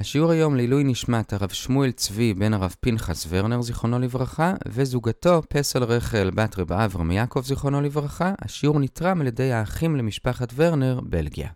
השיעור היום לעילוי נשמת הרב שמואל צבי בן הרב פנחס ורנר זיכרונו לברכה, וזוגתו פסל רחל בת רב אברהם יעקב זיכרונו לברכה. השיעור נתרם על ידי האחים למשפחת ורנר, בלגיה.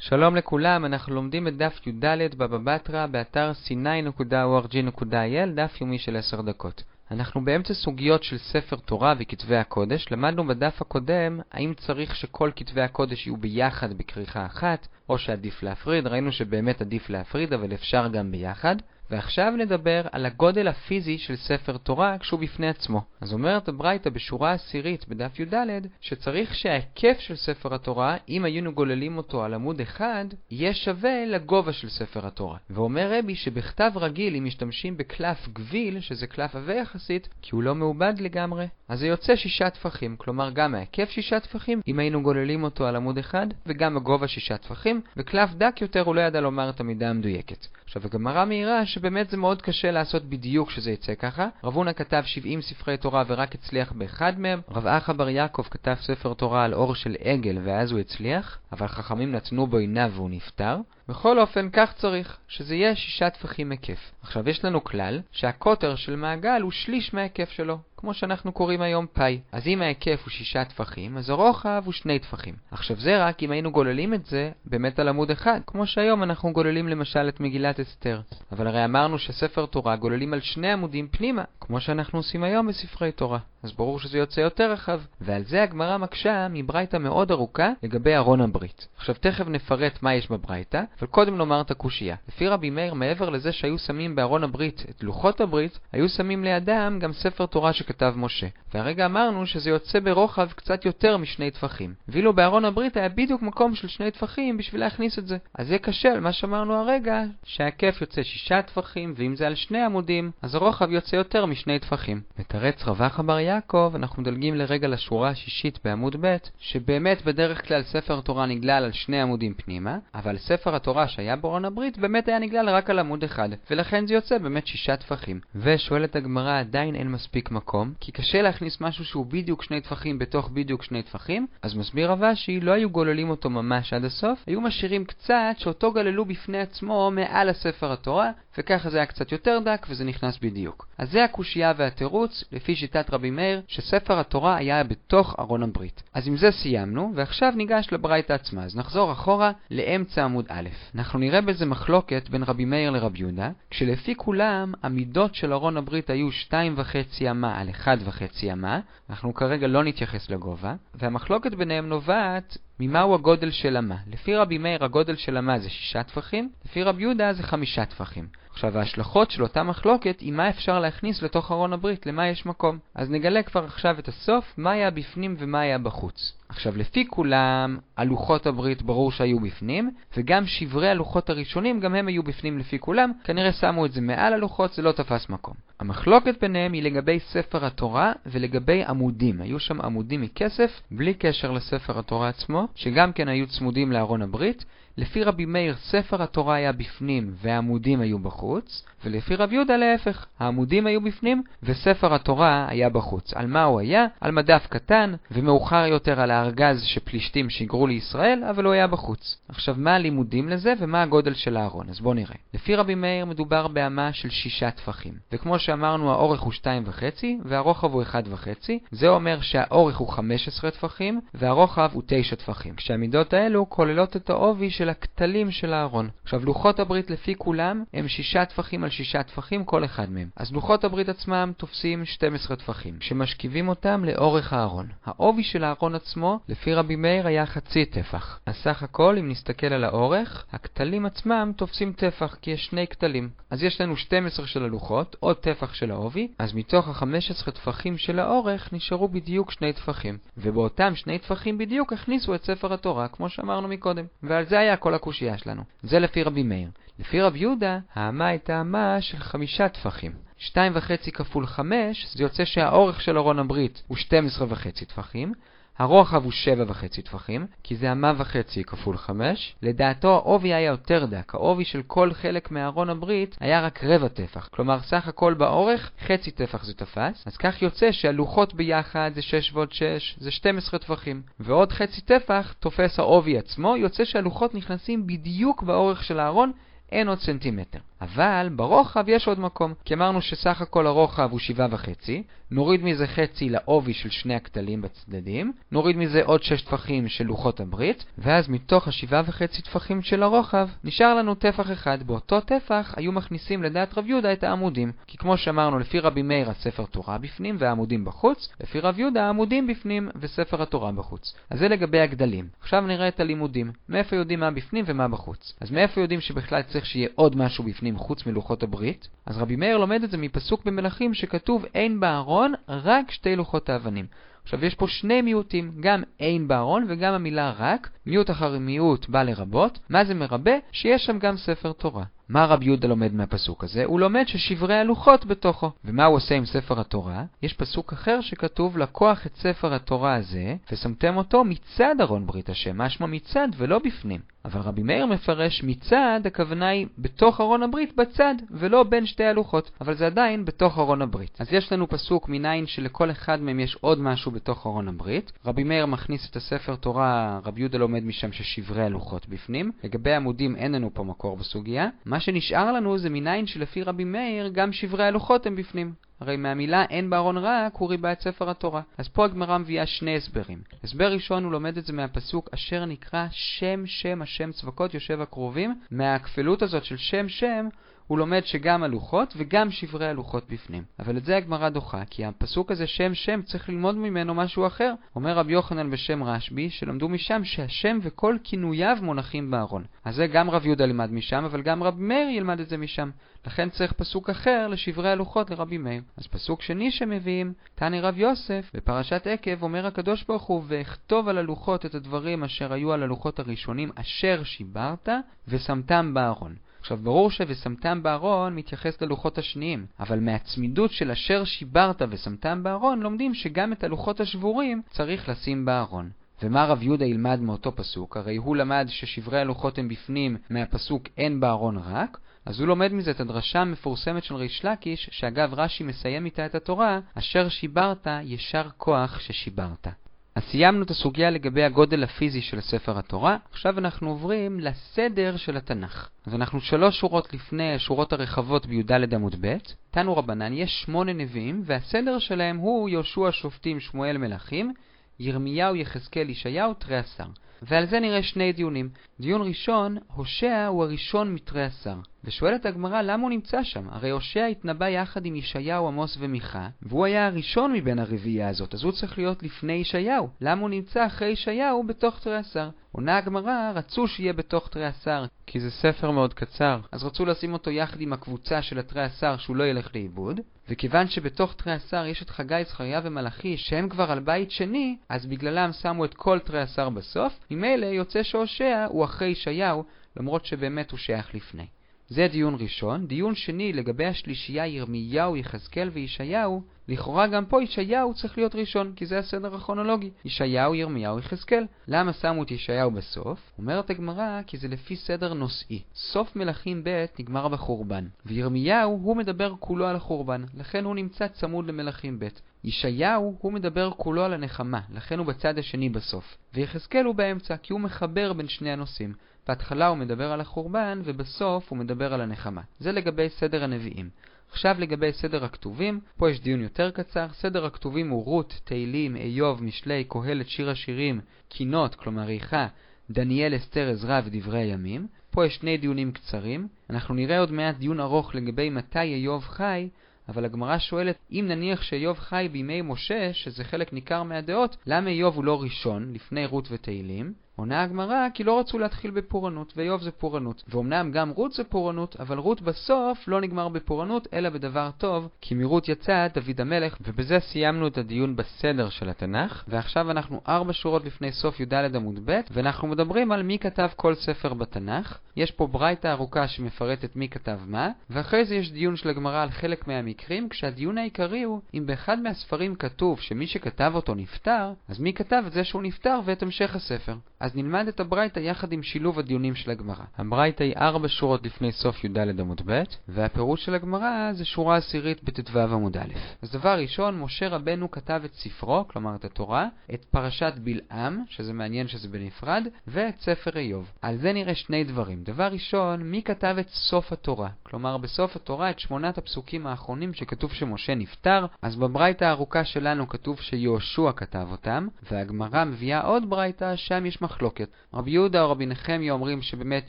שלום לכולם, אנחנו לומדים את דף י"ד בבא בתרא באתר c9.org.il, דף יומי של 10 דקות. אנחנו באמצע סוגיות של ספר תורה וכתבי הקודש. למדנו בדף הקודם האם צריך שכל כתבי הקודש יהיו ביחד בכריכה אחת, או שעדיף להפריד. ראינו שבאמת עדיף להפריד, אבל אפשר גם ביחד. ועכשיו נדבר על הגודל הפיזי של ספר תורה כשהוא בפני עצמו. אז אומרת הברייתא בשורה עשירית בדף י"ד, שצריך שההיקף של ספר התורה, אם היינו גוללים אותו על עמוד אחד, יהיה שווה לגובה של ספר התורה. ואומר רבי שבכתב רגיל, אם משתמשים בקלף גביל, שזה קלף עבה יחסית, כי הוא לא מעובד לגמרי, אז זה יוצא שישה טפחים. כלומר, גם ההיקף שישה טפחים, אם היינו גוללים אותו על עמוד אחד, וגם הגובה שישה טפחים, וקלף דק יותר הוא לא ידע לומר את המידה המדויקת. עכשיו, הגמרא מעירה שבאמת זה מאוד קשה לעשות בדיוק שזה יצא ככה. רב הונא כתב 70 ספרי תורה ורק הצליח באחד מהם. רב אחא בר יעקב כתב ספר תורה על אור של עגל ואז הוא הצליח, אבל חכמים נתנו בו עיניו והוא נפטר. בכל אופן, כך צריך, שזה יהיה שישה טפחים היקף. עכשיו, יש לנו כלל שהקוטר של מעגל הוא שליש מההיקף שלו, כמו שאנחנו קוראים היום פאי. אז אם ההיקף הוא שישה טפחים, אז הרוחב הוא שני טפחים. עכשיו, זה רק אם היינו גוללים את זה באמת על עמוד אחד, כמו שהיום אנחנו גוללים למשל את מגילת אסתר. אבל הרי אמרנו שספר תורה גוללים על שני עמודים פנימה, כמו שאנחנו עושים היום בספרי תורה. אז ברור שזה יוצא יותר רחב. ועל זה הגמרא מקשה מברייתא מאוד ארוכה לגבי ארון הברית. עכשיו תכף נפרט מה יש בברייתא, אבל קודם נאמר את הקושייה. לפי רבי מאיר, מעבר לזה שהיו שמים בארון הברית את לוחות הברית, היו שמים לידם גם ספר תורה שכתב משה. והרגע אמרנו שזה יוצא ברוחב קצת יותר משני טפחים. ואילו בארון הברית היה בדיוק מקום של שני טפחים בשביל להכניס את זה. אז זה קשה על מה שאמרנו הרגע, שההיקף יוצא שישה טפחים, ואם זה על שני עמודים, אז הרוחב יוצא יותר משני טפחים. מתרץ רווח אבר יעקב, אנחנו מדלגים לרגע לשורה השישית בעמוד ב', שבאמת בדרך כלל ספר התורה נגלל על שני עמודים פנימה, אבל ספר התורה שהיה בארון הברית באמת היה נגלל רק על עמוד אחד, ולכן זה יוצא באמת שישה טפחים. ושואלת הגמרא, עדיין אין מספיק מקום, כי קשה להכניס משהו שהוא בדיוק שני טפחים בתוך בדיוק שני טפחים, אז מסביר רבשי, לא היו גוללים אותו ממש עד הסוף, היו משאירים קצת שאותו גללו בפני עצמו מעל הספר התורה, וככה זה היה קצת יותר דק וזה נכנס בדיוק. אז זה הקושייה והתירוץ, לפי שיטת רבי מאיר, שספר התורה היה בתוך ארון הברית. אז עם זה סיימנו, ועכשיו ניגש לברייתא עצמה. אז נחזור אחורה לאמצע עמוד א'. אנחנו נראה בזה מחלוקת בין רבי מאיר לרבי יהודה, כשלפי כולם המידות של ארון הברית היו 2.5 אמה על 1.5 אמה, אנחנו כרגע לא נתייחס לגובה, והמחלוקת ביניהם נובעת ממהו הגודל של אמה. לפי רבי מאיר הגודל של אמה זה 6 טפחים, לפי רבי יהודה זה 5 טפחים. עכשיו ההשלכות של אותה מחלוקת היא מה אפשר להכניס לתוך ארון הברית, למה יש מקום. אז נגלה כבר עכשיו את הסוף, מה היה בפנים ומה היה בחוץ. עכשיו לפי כולם, הלוחות הברית ברור שהיו בפנים, וגם שברי הלוחות הראשונים גם הם היו בפנים לפי כולם, כנראה שמו את זה מעל הלוחות, זה לא תפס מקום. המחלוקת ביניהם היא לגבי ספר התורה ולגבי עמודים. היו שם עמודים מכסף, בלי קשר לספר התורה עצמו, שגם כן היו צמודים לארון הברית. לפי רבי מאיר ספר התורה היה בפנים והעמודים היו בחוץ, ולפי רבי יהודה להפך, העמודים היו בפנים וספר התורה היה בחוץ. על מה הוא היה? על מדף קטן, ומאוחר יותר על הארגז שפלישתים שיגרו לישראל, אבל הוא היה בחוץ. עכשיו, מה הלימודים לזה ומה הגודל של הארון? אז בואו נראה. לפי רבי מאיר מדובר באמה של שישה טפחים, וכמו שאמרנו האורך הוא שתיים וחצי והרוחב הוא אחד וחצי, זה אומר שהאורך הוא 15 טפחים והרוחב הוא 9 טפחים, כשהמידות האלו כוללות את העובי של הכתלים של הארון. עכשיו, לוחות הברית לפי כולם הם שישה טפחים על שישה טפחים כל אחד מהם. אז לוחות הברית עצמם תופסים 12 טפחים, שמשכיבים אותם לאורך הארון. העובי של הארון עצמו, לפי רבי מאיר, היה חצי טפח. אז סך הכל, אם נסתכל על האורך, הכתלים עצמם תופסים טפח, כי יש שני כתלים. אז יש לנו 12 של הלוחות, עוד טפח של העובי, אז מתוך ה-15 טפחים של האורך נשארו בדיוק שני טפחים. ובאותם שני טפחים בדיוק הכניסו את ספר התורה, כמו שאמרנו מקודם. ועל זה היה כל הקושייה שלנו. זה לפי רבי מאיר. לפי רב יהודה, האמה הייתה אמה של חמישה טפחים. שתיים וחצי כפול חמש, זה יוצא שהאורך של ארון הברית הוא 12 וחצי טפחים, הרוחב הוא שבע וחצי טפחים, כי זה אמה וחצי כפול חמש. לדעתו העובי היה יותר דק, העובי של כל חלק מארון הברית היה רק רבע טפח. כלומר, סך הכל באורך, חצי טפח זה תפס. אז כך יוצא שהלוחות ביחד זה 6 ועוד 6, זה 12 טפחים. ועוד חצי טפח תופס העובי עצמו, יוצא שהלוחות נכנסים בדיוק באורך של הארון, אין עוד סנטימטר. אבל ברוחב יש עוד מקום, כי אמרנו שסך הכל הרוחב הוא שבעה וחצי, נוריד מזה חצי לעובי של שני הכתלים בצדדים, נוריד מזה עוד שש טפחים של לוחות הברית, ואז מתוך השבעה וחצי טפחים של הרוחב, נשאר לנו טפח אחד. באותו טפח היו מכניסים לדעת רב יהודה את העמודים. כי כמו שאמרנו, לפי רבי מאיר הספר תורה בפנים והעמודים בחוץ, לפי רב יהודה העמודים בפנים וספר התורה בחוץ. אז זה לגבי הגדלים. עכשיו נראה את הלימודים. מאיפה יודעים מה בפנים ומה בחוץ? אז מאיפה יודעים שבכלל צריך שיהיה עוד משהו בפנים חוץ מלוחות הברית? אז רבי מאיר לומד את זה מפסוק במלכים שכתוב אין בארון רק שתי לוחות האבנים. עכשיו יש פה שני מיעוטים, גם אין בארון וגם המילה רק, מיעוט אחרי מיעוט בא לרבות, מה זה מרבה? שיש שם גם ספר תורה. מה רב יהודה לומד מהפסוק הזה? הוא לומד ששברי הלוחות בתוכו. ומה הוא עושה עם ספר התורה? יש פסוק אחר שכתוב לקוח את ספר התורה הזה, ושמתם אותו מצד ארון ברית השם, משמע מצד ולא בפנים. אבל רבי מאיר מפרש מצד, הכוונה היא בתוך ארון הברית בצד, ולא בין שתי הלוחות, אבל זה עדיין בתוך ארון הברית. אז יש לנו פסוק מניין שלכל אחד מהם יש עוד משהו בתוך ארון הברית. רבי מאיר מכניס את הספר תורה, רבי יהודה לומד משם ששברי הלוחות בפנים. לגבי עמודים אין לנו פה מקור בסוגיה. מה שנשאר לנו זה מניין שלפי רבי מאיר גם שברי הלוחות הם בפנים. הרי מהמילה אין בארון רק הוא ריבה את ספר התורה. אז פה הגמרא מביאה שני הסברים. הסבר ראשון הוא לומד את זה מהפסוק אשר נקרא שם שם השם צבקות יושב הקרובים. מהכפלות הזאת של שם שם הוא לומד שגם הלוחות וגם שברי הלוחות בפנים. אבל את זה הגמרא דוחה, כי הפסוק הזה שם שם צריך ללמוד ממנו משהו אחר. אומר רבי יוחנן בשם רשב"י, שלמדו משם שהשם וכל כינוייו מונחים בארון. אז זה גם רב יהודה לימד משם, אבל גם רבי מאיר ילמד את זה משם. לכן צריך פסוק אחר לשברי הלוחות לרבי מאיר. אז פסוק שני שמביאים, תני רב יוסף, בפרשת עקב אומר הקדוש ברוך הוא, ואכתוב על הלוחות את הדברים אשר היו על הלוחות הראשונים אשר שיברת, ושמתם בארון. עכשיו, ברור ש"ושמתם בארון" מתייחס ללוחות השניים, אבל מהצמידות של אשר שיברת ושמתם בארון, לומדים שגם את הלוחות השבורים צריך לשים בארון. ומה רב יהודה ילמד מאותו פסוק? הרי הוא למד ששברי הלוחות הם בפנים מהפסוק אין בארון רק, אז הוא לומד מזה את הדרשה המפורסמת של ריש לקיש, שאגב רש"י מסיים איתה את התורה, אשר שיברת ישר כוח ששיברת. אז סיימנו את הסוגיה לגבי הגודל הפיזי של ספר התורה, עכשיו אנחנו עוברים לסדר של התנ"ך. אז אנחנו שלוש שורות לפני השורות הרחבות בי"ד עמוד ב', תנו רבנן, יש שמונה נביאים, והסדר שלהם הוא יהושע שופטים שמואל מלכים, ירמיהו יחזקאל ישעיהו תרי עשר. ועל זה נראה שני דיונים. דיון ראשון, הושע הוא הראשון מתרי עשר. ושואלת הגמרא למה הוא נמצא שם? הרי הושע התנבא יחד עם ישעיהו, עמוס ומיכה, והוא היה הראשון מבין הרביעייה הזאת, אז הוא צריך להיות לפני ישעיהו. למה הוא נמצא אחרי ישעיהו בתוך תרי עשר? עונה הגמרא, רצו שיהיה בתוך תרי עשר, כי זה ספר מאוד קצר, אז רצו לשים אותו יחד עם הקבוצה של התרי עשר שהוא לא ילך לאיבוד, וכיוון שבתוך תרי עשר יש את חגי, זכריה ומלאכי שהם כבר על בית שני, אז בגללם שמו את כל תרי עשר בסוף, ממילא יוצא שהושע הוא אחרי ישעיהו, למרות שבאמת הוא שייך לפני. זה דיון ראשון. דיון שני לגבי השלישייה ירמיהו, יחזקאל וישעיהו, לכאורה גם פה ישעיהו צריך להיות ראשון, כי זה הסדר הכרונולוגי. ישעיהו, ירמיהו, יחזקאל. למה שמו את ישעיהו בסוף? אומרת הגמרא כי זה לפי סדר נושאי. סוף מלכים ב' נגמר בחורבן, וירמיהו הוא מדבר כולו על החורבן, לכן הוא נמצא צמוד למלכים ב'. ישעיהו הוא מדבר כולו על הנחמה, לכן הוא בצד השני בסוף. ויחזקאל הוא באמצע, כי הוא מחבר בין שני הנושאים. בהתחלה הוא מדבר על החורבן, ובסוף הוא מדבר על הנחמה. זה לגבי סדר הנביאים. עכשיו לגבי סדר הכתובים, פה יש דיון יותר קצר. סדר הכתובים הוא רות, תהילים, איוב, משלי, קהלת, שיר השירים, קינות, כלומר איכה, דניאל, אסתר, עזרא ודברי הימים. פה יש שני דיונים קצרים. אנחנו נראה עוד מעט דיון ארוך לגבי מתי איוב חי, אבל הגמרא שואלת, אם נניח שאיוב חי בימי משה, שזה חלק ניכר מהדעות, למה איוב הוא לא ראשון, לפני רות ותהילים? עונה הגמרא כי לא רצו להתחיל בפורענות, ואיוב זה פורענות. ואומנם גם רות זה פורענות, אבל רות בסוף לא נגמר בפורענות, אלא בדבר טוב, כי מרות יצא דוד המלך, ובזה סיימנו את הדיון בסדר של התנ"ך, ועכשיו אנחנו ארבע שורות לפני סוף י"ד עמוד ב', ואנחנו מדברים על מי כתב כל ספר בתנ"ך. יש פה ברייתא ארוכה שמפרטת מי כתב מה, ואחרי זה יש דיון של הגמרא על חלק מהמקרים, כשהדיון העיקרי הוא, אם באחד מהספרים כתוב שמי שכתב אותו נפטר, אז מי כתב את זה שהוא נפטר ואת המשך הספר. אז נלמד את הברייתא יחד עם שילוב הדיונים של הגמרא. הברייתא היא ארבע שורות לפני סוף י"ד עמוד ב', והפירוש של הגמרא זה שורה עשירית בט"ו עמוד א'. אז דבר ראשון, משה רבנו כתב את ספרו, כלומר את התורה, את פרשת בלעם, שזה מעניין שזה בנפרד, ואת ספר איוב. על זה נראה שני דברים. דבר ראשון, מי כתב את סוף התורה? כלומר, בסוף התורה את שמונת הפסוקים האחרונים שכתוב שמשה נפטר, אז בברייתא הארוכה שלנו כתוב שיהושע כתב אותם, והגמרא מביאה עוד ברייתא, שם יש מחלוקת. רבי יהודה או רבי נחמיה אומרים שבאמת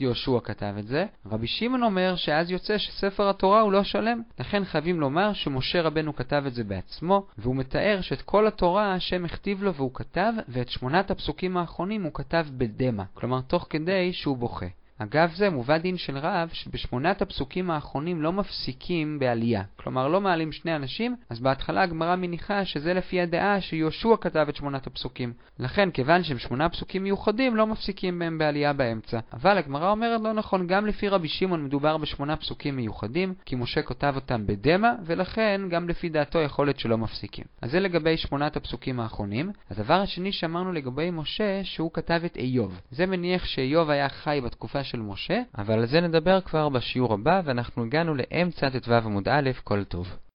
יהושע כתב את זה, רבי שמעון אומר שאז יוצא שספר התורה הוא לא שלם. לכן חייבים לומר שמשה רבנו כתב את זה בעצמו, והוא מתאר שאת כל התורה השם הכתיב לו והוא כתב, ואת שמונת הפסוקים האחרונים הוא כתב בדמע, כלומר תוך כדי שהוא בוכה. אגב זה מובא דין של רב שבשמונת הפסוקים האחרונים לא מפסיקים בעלייה. כלומר לא מעלים שני אנשים, אז בהתחלה הגמרא מניחה שזה לפי הדעה שיהושע כתב את שמונת הפסוקים. לכן כיוון שהם שמונה פסוקים מיוחדים לא מפסיקים בהם בעלייה באמצע. אבל הגמרא אומרת לא נכון, גם לפי רבי שמעון מדובר בשמונה פסוקים מיוחדים, כי משה כותב אותם בדמע, ולכן גם לפי דעתו יכול להיות שלא מפסיקים. אז זה לגבי שמונת הפסוקים האחרונים. הדבר השני שאמרנו לגבי משה, שהוא כתב את איוב. זה מניח שאיוב היה חי בתקופה של משה, אבל על זה נדבר כבר בשיעור הבא, ואנחנו הגענו לאמצע ט"ו עמוד א', כל טוב.